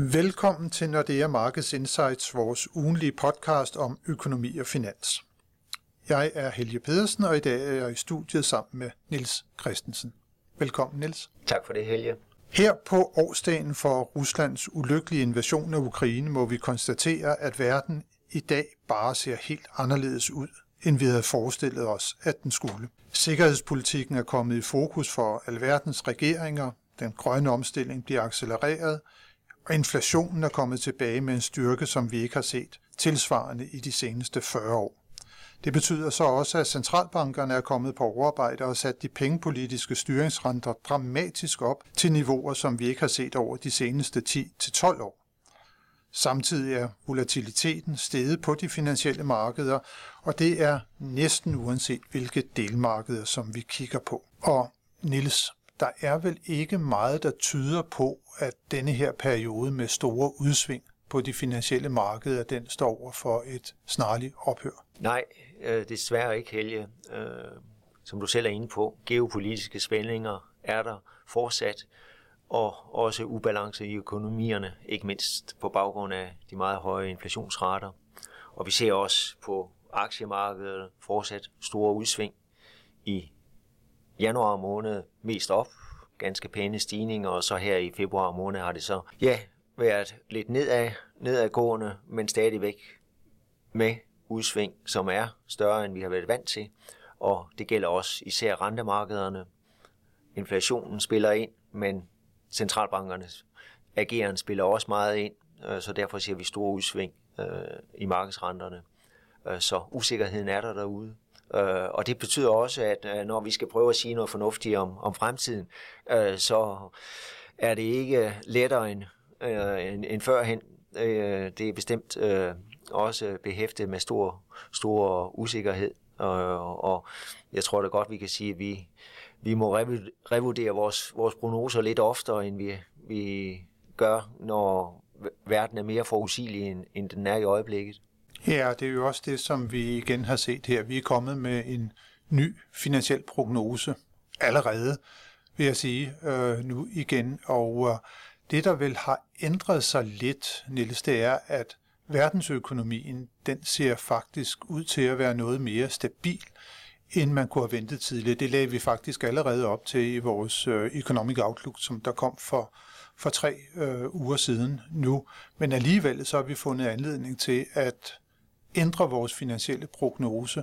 Velkommen til Nordea Markets Insights, vores ugenlige podcast om økonomi og finans. Jeg er Helge Pedersen, og i dag er jeg i studiet sammen med Nils Christensen. Velkommen, Nils. Tak for det, Helge. Her på årsdagen for Ruslands ulykkelige invasion af Ukraine må vi konstatere, at verden i dag bare ser helt anderledes ud, end vi havde forestillet os, at den skulle. Sikkerhedspolitikken er kommet i fokus for alverdens regeringer, den grønne omstilling bliver accelereret, og inflationen er kommet tilbage med en styrke, som vi ikke har set tilsvarende i de seneste 40 år. Det betyder så også, at centralbankerne er kommet på overarbejde og sat de pengepolitiske styringsrenter dramatisk op til niveauer, som vi ikke har set over de seneste 10-12 år. Samtidig er volatiliteten steget på de finansielle markeder, og det er næsten uanset hvilke delmarkeder, som vi kigger på. Og Nils, der er vel ikke meget, der tyder på, at denne her periode med store udsving på de finansielle markeder, den står over for et snarligt ophør. Nej, øh, desværre ikke, Helge. Øh, som du selv er inde på, geopolitiske spændinger er der fortsat, og også ubalance i økonomierne, ikke mindst på baggrund af de meget høje inflationsrater. Og vi ser også på aktiemarkedet fortsat store udsving i januar måned mest op, ganske pæne stigninger, og så her i februar måned har det så ja, været lidt nedad, nedadgående, men stadigvæk med udsving, som er større, end vi har været vant til. Og det gælder også især rentemarkederne. Inflationen spiller ind, men centralbankernes ageren spiller også meget ind, øh, så derfor ser vi store udsving øh, i markedsrenterne. Øh, så usikkerheden er der derude. Øh, og det betyder også, at øh, når vi skal prøve at sige noget fornuftigt om, om fremtiden, øh, så er det ikke lettere end, end, end førhen. Det er bestemt også behæftet med stor, stor usikkerhed. Og, og jeg tror da godt, vi kan sige, at vi, vi må revurdere vores, vores prognoser lidt oftere, end vi, vi gør, når verden er mere forudsigelig, end, end den er i øjeblikket. Ja, det er jo også det, som vi igen har set her. Vi er kommet med en ny finansiel prognose allerede, vil jeg sige, øh, nu igen. Og øh, det, der vel har ændret sig lidt, Niels, det er, at verdensøkonomien, den ser faktisk ud til at være noget mere stabil, end man kunne have ventet tidligere. Det lagde vi faktisk allerede op til i vores øh, Economic Outlook, som der kom for, for tre øh, uger siden nu. Men alligevel så har vi fundet anledning til at ændre vores finansielle prognose,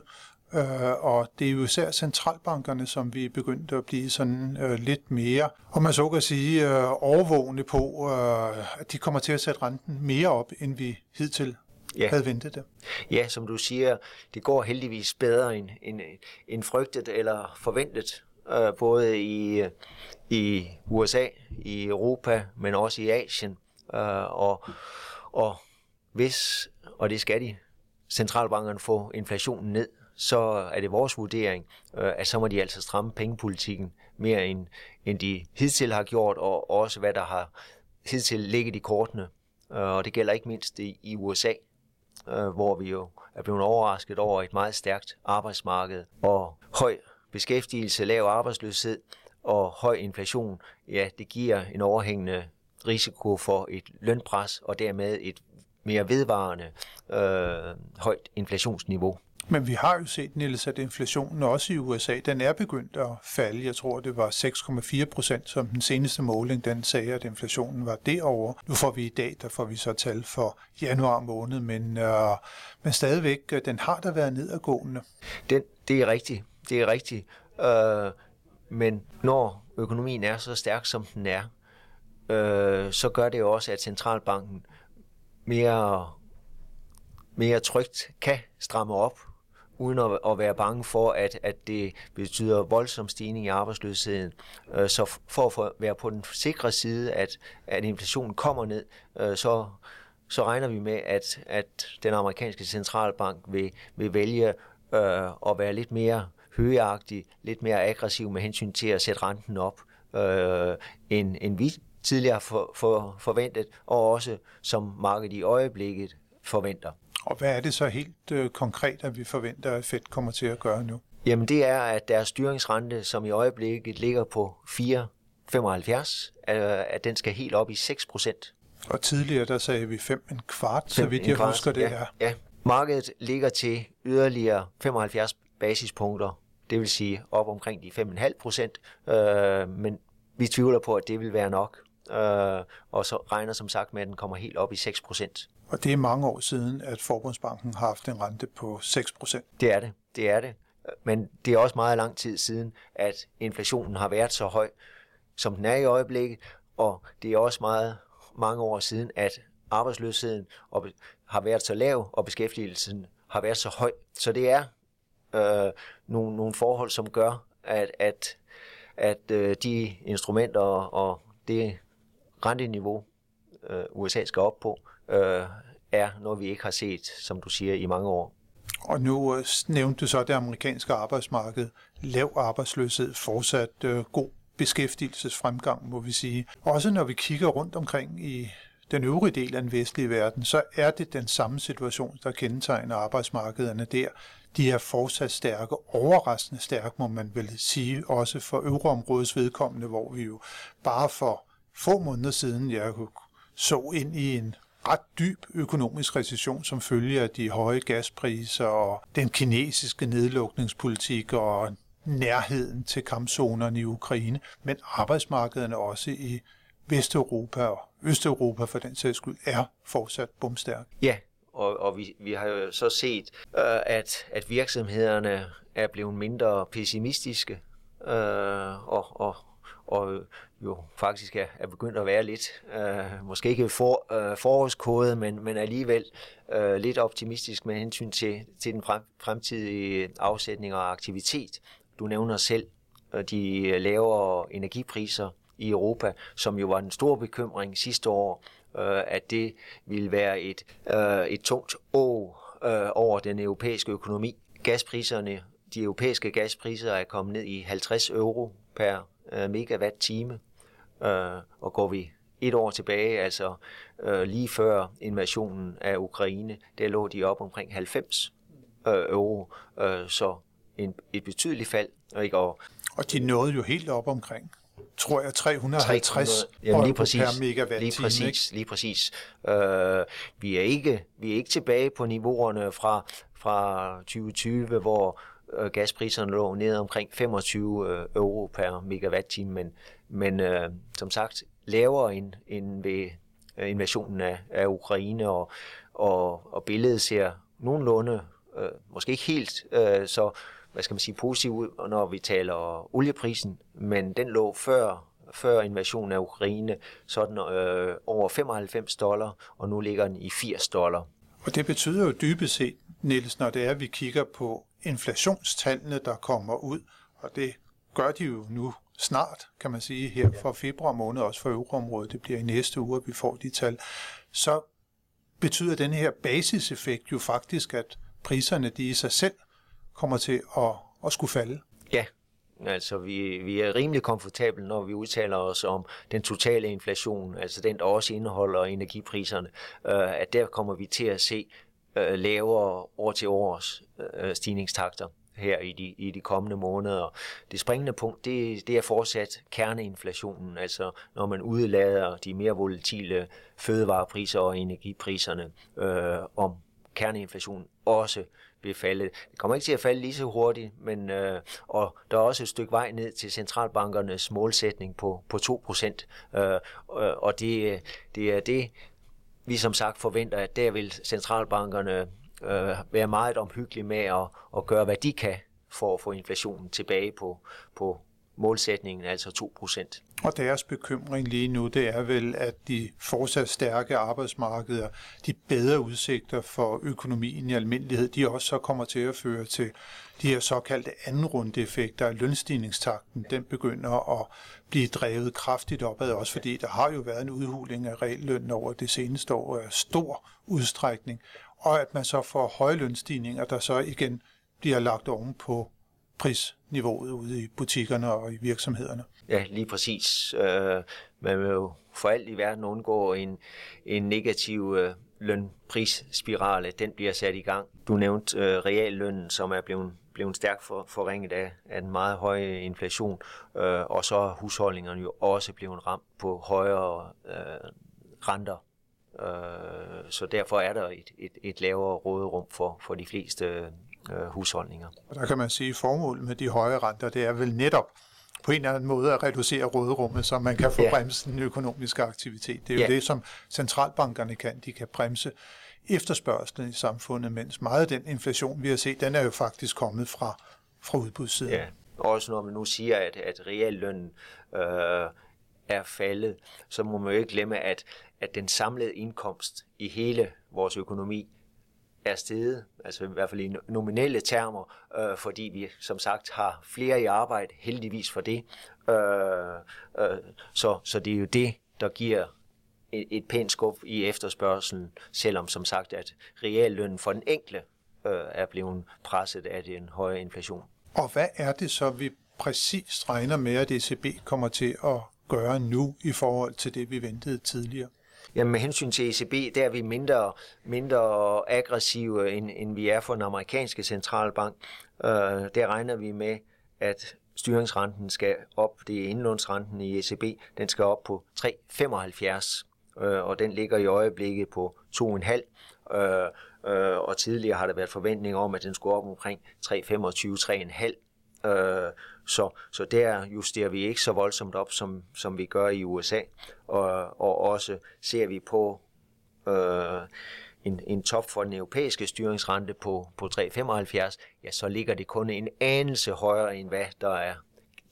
øh, og det er jo især centralbankerne, som vi er begyndt at blive sådan øh, lidt mere, og man så kan sige, øh, overvågne på, øh, at de kommer til at sætte renten mere op, end vi hidtil ja. havde ventet det. Ja, som du siger, det går heldigvis bedre end, end, end frygtet eller forventet, øh, både i, i USA, i Europa, men også i Asien. Øh, og, og hvis, og det skal de, centralbankerne få inflationen ned, så er det vores vurdering, øh, at så må de altså stramme pengepolitikken mere end, end de hidtil har gjort, og også hvad der har hidtil ligget i kortene. Øh, og det gælder ikke mindst i, i USA, øh, hvor vi jo er blevet overrasket over et meget stærkt arbejdsmarked og høj beskæftigelse, lav arbejdsløshed og høj inflation. Ja, det giver en overhængende risiko for et lønpres og dermed et mere vedvarende øh, højt inflationsniveau. Men vi har jo set, Niels, at inflationen også i USA, den er begyndt at falde. Jeg tror, det var 6,4 procent, som den seneste måling, den sagde, at inflationen var derovre. Nu får vi i dag, der får vi så tal for januar måned, men, øh, men stadigvæk, øh, den har da været nedadgående. Den, det er rigtigt, det er rigtigt. Øh, men når økonomien er så stærk, som den er, øh, så gør det jo også, at centralbanken mere mere trygt kan stramme op uden at, at være bange for, at, at det betyder voldsom stigning i arbejdsløsheden. Øh, så for at være på den sikre side, at, at inflationen kommer ned, øh, så, så regner vi med, at, at den amerikanske centralbank vil, vil vælge øh, at være lidt mere højagtig, lidt mere aggressiv med hensyn til at sætte renten op, øh, end, end vi tidligere for, for, forventet, og også som markedet i øjeblikket forventer. Og hvad er det så helt øh, konkret, at vi forventer, at Fed kommer til at gøre nu? Jamen det er, at deres styringsrente, som i øjeblikket ligger på 4,75, øh, at den skal helt op i 6 procent. Og tidligere der sagde vi 5 en kvart, så vidt jeg kvart, husker det ja, er. Ja, markedet ligger til yderligere 75 basispunkter, det vil sige op omkring de 5,5 procent, øh, men vi tvivler på, at det vil være nok, øh, og så regner som sagt med, at den kommer helt op i 6 procent. Og det er mange år siden, at Forbundsbanken har haft en rente på 6 procent. Det er det, det er det. Men det er også meget lang tid siden, at inflationen har været så høj, som den er i øjeblikket, og det er også meget mange år siden, at arbejdsløsheden har været så lav, og beskæftigelsen har været så høj. Så det er øh, nogle, nogle forhold, som gør, at, at, at øh, de instrumenter og det renteniveau, øh, USA skal op på, øh, er noget, vi ikke har set, som du siger, i mange år. Og nu øh, nævnte du så det amerikanske arbejdsmarked. Lav arbejdsløshed, fortsat øh, god beskæftigelsesfremgang, må vi sige. Også når vi kigger rundt omkring i den øvrige del af den vestlige verden, så er det den samme situation, der kendetegner arbejdsmarkederne der. De er fortsat stærke, overraskende stærke, må man vel sige, også for euroområdets vedkommende, hvor vi jo bare for få måneder siden, jeg så ind i en ret dyb økonomisk recession som følge af de høje gaspriser og den kinesiske nedlukningspolitik og nærheden til kampzonerne i Ukraine, men arbejdsmarkederne også i Vesteuropa og Østeuropa for den sags skyld er fortsat bomstærke. Ja, og, og vi, vi har jo så set, øh, at, at virksomhederne er blevet mindre pessimistiske, øh, og, og, og jo faktisk er, er begyndt at være lidt, øh, måske ikke for, øh, forårskode, men, men alligevel øh, lidt optimistisk med hensyn til, til den fremtidige afsætning og aktivitet. Du nævner selv øh, de lavere energipriser i Europa, som jo var en stor bekymring sidste år, øh, at det ville være et, øh, et tungt å øh, over den europæiske økonomi. Gaspriserne, de europæiske gaspriser er kommet ned i 50 euro per øh, megawatt-time, øh, og går vi et år tilbage, altså øh, lige før invasionen af Ukraine, der lå de op omkring 90 øh, euro, øh, så en, et betydeligt fald. Ikke? Og, og de nåede jo helt op omkring tror jeg, 350 jamen, lige præcis, per megawatt lige præcis, lige præcis. Øh, vi, er ikke, vi er ikke tilbage på niveauerne fra, fra 2020, hvor øh, gaspriserne lå ned omkring 25 øh, euro per megawatt-time, men, men øh, som sagt lavere end, end ved øh, invasionen af, af Ukraine, og, og, og billedet ser nogenlunde, øh, måske ikke helt øh, så hvad skal man sige, positivt ud, når vi taler olieprisen, men den lå før før invasionen af Ukraine, sådan øh, over 95 dollar, og nu ligger den i 80 dollar. Og det betyder jo dybest set, Niels, når det er, at vi kigger på inflationstallene, der kommer ud, og det gør de jo nu snart, kan man sige, her fra februar måned, også for euroområdet, det bliver i næste uge, at vi får de tal, så betyder den her basiseffekt jo faktisk, at priserne de i sig selv kommer til at, at skulle falde. Ja, altså vi, vi er rimelig komfortable, når vi udtaler os om den totale inflation, altså den, der også indeholder energipriserne, øh, at der kommer vi til at se øh, lavere år til års øh, stigningstakter her i de, i de kommende måneder. Det springende punkt, det, det er fortsat kerneinflationen, altså når man udlader de mere volatile fødevarepriser og energipriserne, øh, om kerneinflationen også vil falde. Det kommer ikke til at falde lige så hurtigt, men øh, og der er også et stykke vej ned til centralbankernes målsætning på, på 2%. Øh, øh, og det, det er det, vi som sagt forventer, at der vil centralbankerne øh, være meget omhyggelige med at, at gøre, hvad de kan for at få inflationen tilbage på, på målsætningen, altså 2%. Og deres bekymring lige nu, det er vel, at de fortsat stærke arbejdsmarkeder, de bedre udsigter for økonomien i almindelighed, de også så kommer til at føre til de her såkaldte anden effekter lønstigningstakten, den begynder at blive drevet kraftigt opad, også fordi der har jo været en udhuling af reallønnen over det seneste år af stor udstrækning, og at man så får høje lønstigninger, der så igen bliver lagt oven på prisniveauet ude i butikkerne og i virksomhederne. Ja, lige præcis. Øh, man vil jo for alt i verden undgå en, en negativ øh, lønprisspirale. Den bliver sat i gang. Du nævnte øh, reallønnen, som er blevet blevet stærkt for, forringet af, af en meget høj inflation, øh, og så er husholdningerne jo også blevet ramt på højere øh, renter øh, så derfor er der et, et, et lavere råderum for, for de fleste øh, husholdninger. Og der kan man sige, at formålet med de høje renter, det er vel netop på en eller anden måde at reducere råderummet, så man kan få ja. bremset den økonomiske aktivitet. Det er jo ja. det, som centralbankerne kan. De kan bremse efterspørgselen i samfundet, mens meget af den inflation, vi har set, den er jo faktisk kommet fra, fra udbudssiden. Ja, også når man nu siger, at, at reallønnen øh, er faldet, så må man jo ikke glemme, at, at den samlede indkomst i hele vores økonomi er steget, altså i hvert fald i nominelle termer, øh, fordi vi som sagt har flere i arbejde, heldigvis for det. Øh, øh, så, så det er jo det, der giver et, et pænt skub i efterspørgselen, selvom som sagt, at reallønnen for den enkelte øh, er blevet presset af den høje inflation. Og hvad er det så, vi præcis regner med, at ECB kommer til at gøre nu i forhold til det, vi ventede tidligere? Jamen med hensyn til ECB, der er vi mindre, mindre aggressive, end, end vi er for den amerikanske centralbank. Øh, der regner vi med, at styringsrenten skal op, det er indlånsrenten i ECB, den skal op på 3,75, øh, og den ligger i øjeblikket på 2,5. øh, øh, og tidligere har der været forventninger om, at den skulle op omkring 3,25-3,5. Øh, så, så der justerer vi ikke så voldsomt op, som, som vi gør i USA. Og, og også ser vi på øh, en, en top for den europæiske styringsrente på, på 3,75, ja, så ligger det kun en anelse højere end hvad der er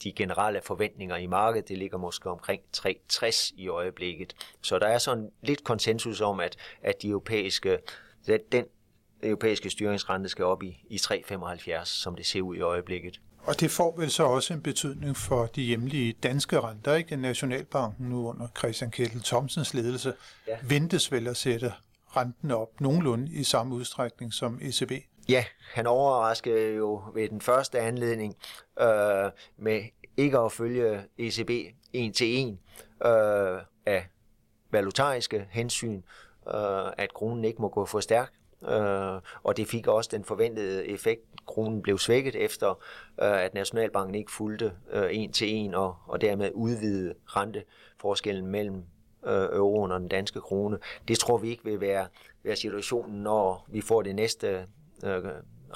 de generelle forventninger i markedet. Det ligger måske omkring 3,60 i øjeblikket. Så der er sådan lidt konsensus om, at, at de europæiske, den europæiske styringsrente skal op i, i 3,75, som det ser ud i øjeblikket. Og det får vel så også en betydning for de hjemlige danske renter, ikke? Nationalbanken nu under Christian Kettel Thomsens ledelse ja. ventes vel at sætte renten op nogenlunde i samme udstrækning som ECB. Ja, han overraskede jo ved den første anledning øh, med ikke at følge ECB en til en øh, af valutariske hensyn, øh, at kronen ikke må gå for stærkt øh, og det fik også den forventede effekt. Kronen blev svækket efter, øh, at Nationalbanken ikke fulgte øh, en til en, og, og dermed udvide renteforskellen mellem øh, euroen og den danske krone. Det tror vi ikke vil være, være situationen, når vi får det næste øh,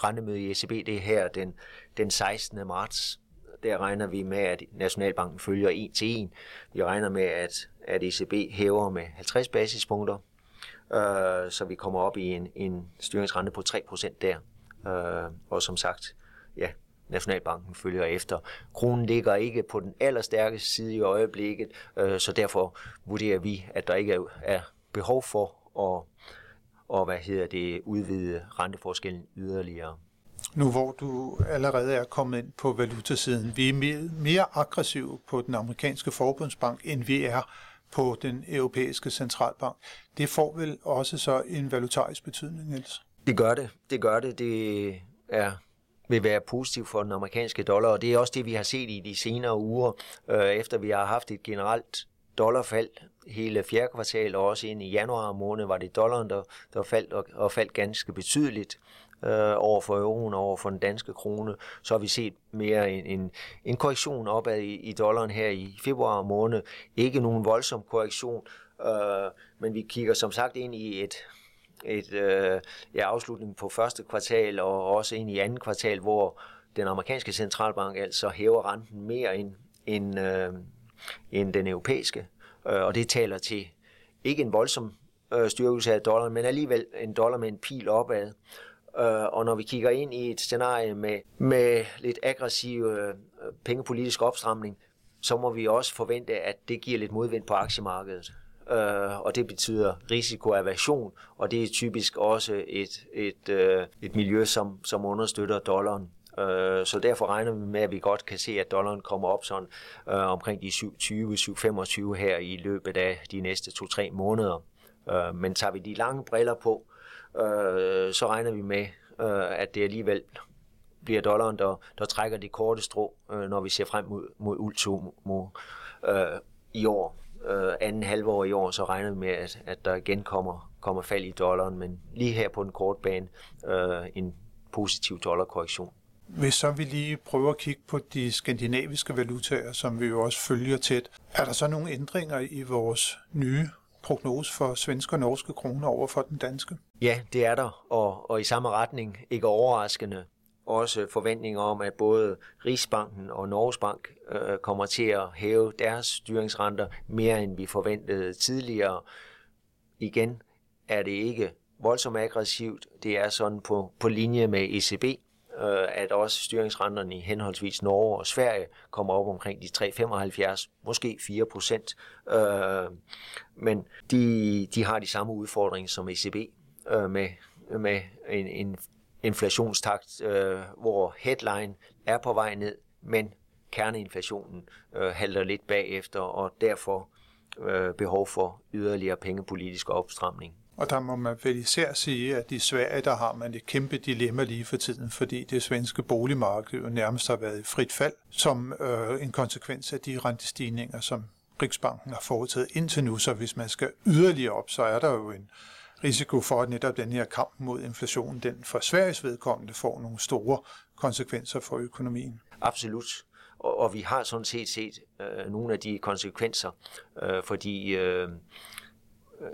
rentemøde i ECB, det er her den, den 16. marts. Der regner vi med, at Nationalbanken følger en til en. Vi regner med, at, at ECB hæver med 50 basispunkter øh, så vi kommer op i en, en styringsrente på 3% der. Øh, og som sagt, ja, Nationalbanken følger efter. Kronen ligger ikke på den allerstærkeste side i øjeblikket, øh, så derfor vurderer vi, at der ikke er, behov for at og hvad hedder det, udvide renteforskellen yderligere. Nu hvor du allerede er kommet ind på valutasiden, vi er mere, mere aggressive på den amerikanske forbundsbank, end vi er på den europæiske centralbank. Det får vel også så en valutarisk betydning, Niels? Det gør det. Det gør det. Det er vil være positivt for den amerikanske dollar, og det er også det, vi har set i de senere uger, øh, efter vi har haft et generelt dollarfald hele fjerde kvartal, og også ind i januar måned var det dollaren, der, der faldt og, og faldt ganske betydeligt øh, over for euroen og over for den danske krone, så har vi set mere en, en, en korrektion opad i, i dollaren her i februar måned. Ikke nogen voldsom korrektion, øh, men vi kigger som sagt ind i et, et øh, ja, afslutning på første kvartal og også ind i anden kvartal, hvor den amerikanske centralbank altså hæver renten mere end, end, øh, end den europæiske. Øh, og det taler til ikke en voldsom øh, styrkelse af dollaren, men alligevel en dollar med en pil opad. Øh, og når vi kigger ind i et scenarie med, med lidt aggressiv øh, pengepolitisk opstramning, så må vi også forvente, at det giver lidt modvind på aktiemarkedet øh, og det betyder risikoaversion, og det er typisk også et, et, øh, et miljø, som, som understøtter dollaren. Øh, så derfor regner vi med, at vi godt kan se, at dollaren kommer op sådan øh, omkring de 27-25 her i løbet af de næste 2-3 måneder. Øh, men tager vi de lange briller på, øh, så regner vi med, øh, at det alligevel bliver dollaren, der, der trækker det korte strå, øh, når vi ser frem mod, mod ultimo øh, i år. Øh, anden halvår i år, så regner vi med, at, at der igen kommer, kommer fald i dollaren, men lige her på den korte bane, øh, en positiv dollarkorrektion. Hvis så vi lige prøver at kigge på de skandinaviske valutaer, som vi jo også følger tæt, er der så nogle ændringer i vores nye prognose for svenske og norske kroner over for den danske? Ja, det er der, og, og i samme retning, ikke overraskende, også forventninger om, at både Rigsbanken og Norges Bank øh, kommer til at hæve deres styringsrenter mere, end vi forventede tidligere. Igen er det ikke voldsomt aggressivt. Det er sådan på, på linje med ECB, øh, at også styringsrenterne i henholdsvis Norge og Sverige kommer op omkring de 3,75, måske 4 procent. Øh, men de, de har de samme udfordringer som ECB øh, med, med en, en inflationstakt, øh, hvor headline er på vej ned, men kerneinflationen øh, halter lidt bagefter, og derfor øh, behov for yderligere pengepolitisk opstramning. Og der må man vel især sige, at i Sverige, der har man et kæmpe dilemma lige for tiden, fordi det svenske boligmarked jo nærmest har været i frit fald, som øh, en konsekvens af de rentestigninger, som Riksbanken har foretaget indtil nu. Så hvis man skal yderligere op, så er der jo en risiko for, at netop den her kamp mod inflationen, den for Sveriges vedkommende får nogle store konsekvenser for økonomien. Absolut. Og, og vi har sådan set set øh, nogle af de konsekvenser, øh, fordi øh,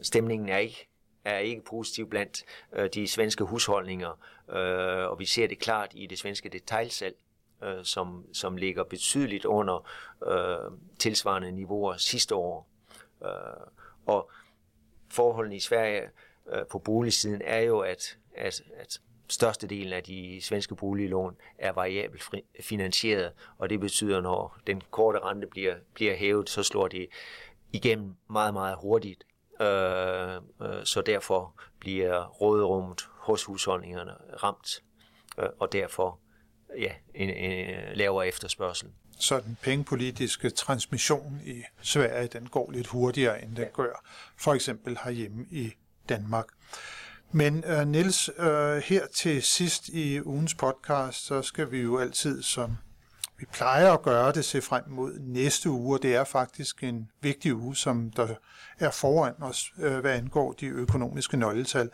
stemningen er ikke er ikke positiv blandt øh, de svenske husholdninger, øh, og vi ser det klart i det svenske detailsalg, øh, som, som ligger betydeligt under øh, tilsvarende niveauer sidste år. Øh, og forholdene i Sverige øh, på boligsiden er jo, at, at, at størstedelen af de svenske boliglån er variabelt finansieret, og det betyder, når den korte rente bliver, bliver hævet, så slår det igennem meget, meget hurtigt. Øh, øh, så derfor bliver råderummet hos husholdningerne ramt, øh, og derfor ja, en, en lavere efterspørgsel. Så den pengepolitiske transmission i Sverige, den går lidt hurtigere, end den gør for eksempel herhjemme i Danmark. Men uh, Niels, uh, her til sidst i ugens podcast, så skal vi jo altid, som vi plejer at gøre det, se frem mod næste uge, og det er faktisk en vigtig uge, som der er foran os, øh, hvad angår de økonomiske nøgletal.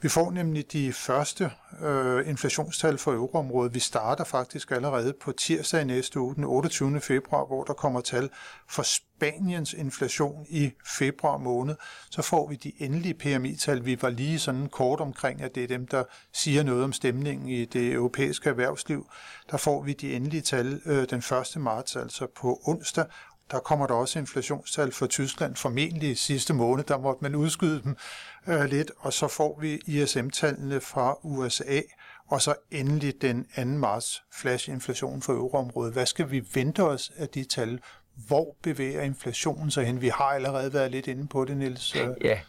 Vi får nemlig de første øh, inflationstal for euroområdet. Vi starter faktisk allerede på tirsdag i næste uge, den 28. februar, hvor der kommer tal for Spaniens inflation i februar måned. Så får vi de endelige PMI-tal. Vi var lige sådan kort omkring, at det er dem, der siger noget om stemningen i det europæiske erhvervsliv. Der får vi de endelige tal øh, den 1. marts, altså på onsdag, der kommer der også inflationstal for Tyskland, formentlig sidste måned, der måtte man udskyde dem øh, lidt, og så får vi ISM-tallene fra USA, og så endelig den 2. marts flash-inflation for euroområdet. Hvad skal vi vente os af de tal? Hvor bevæger inflationen sig hen? Vi har allerede været lidt inde på det, Niels. Øh. Ja,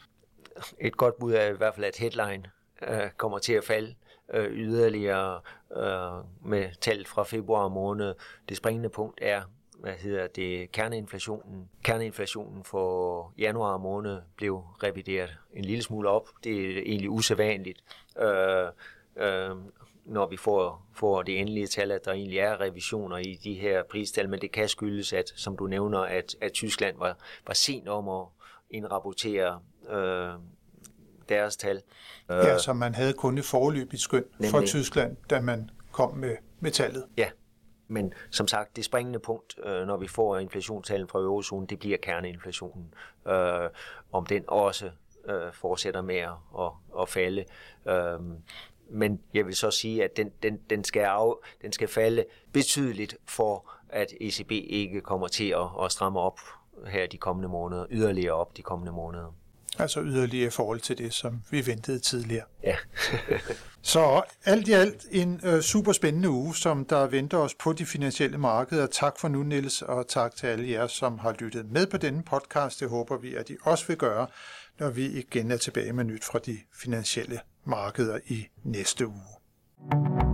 et godt bud er i hvert fald, at headline øh, kommer til at falde øh, yderligere øh, med tal fra februar måned. Det springende punkt er hvad hedder det, kerneinflationen. Kerneinflationen for januar måned blev revideret en lille smule op. Det er egentlig usædvanligt, øh, øh, når vi får, får det endelige tal, at der egentlig er revisioner i de her pristal, men det kan skyldes, at, som du nævner, at, at Tyskland var, var sent om at indrapportere øh, deres tal. Ja, så man havde kun et forløbigt skøn Nemlig. for Tyskland, da man kom med, med tallet. Ja, men som sagt, det springende punkt, øh, når vi får inflationstalen fra eurozonen, det bliver kerneinflationen. Øh, om den også øh, fortsætter med at, at, at falde. Øh, men jeg vil så sige, at den, den, den, skal af, den skal falde betydeligt for, at ECB ikke kommer til at, at stramme op her de kommende måneder, yderligere op de kommende måneder. Altså yderligere i forhold til det, som vi ventede tidligere. Ja. Så alt i alt en øh, super spændende uge, som der venter os på de finansielle markeder. Tak for nu, Niels, og tak til alle jer, som har lyttet med på denne podcast. Det håber vi, at I også vil gøre, når vi igen er tilbage med nyt fra de finansielle markeder i næste uge.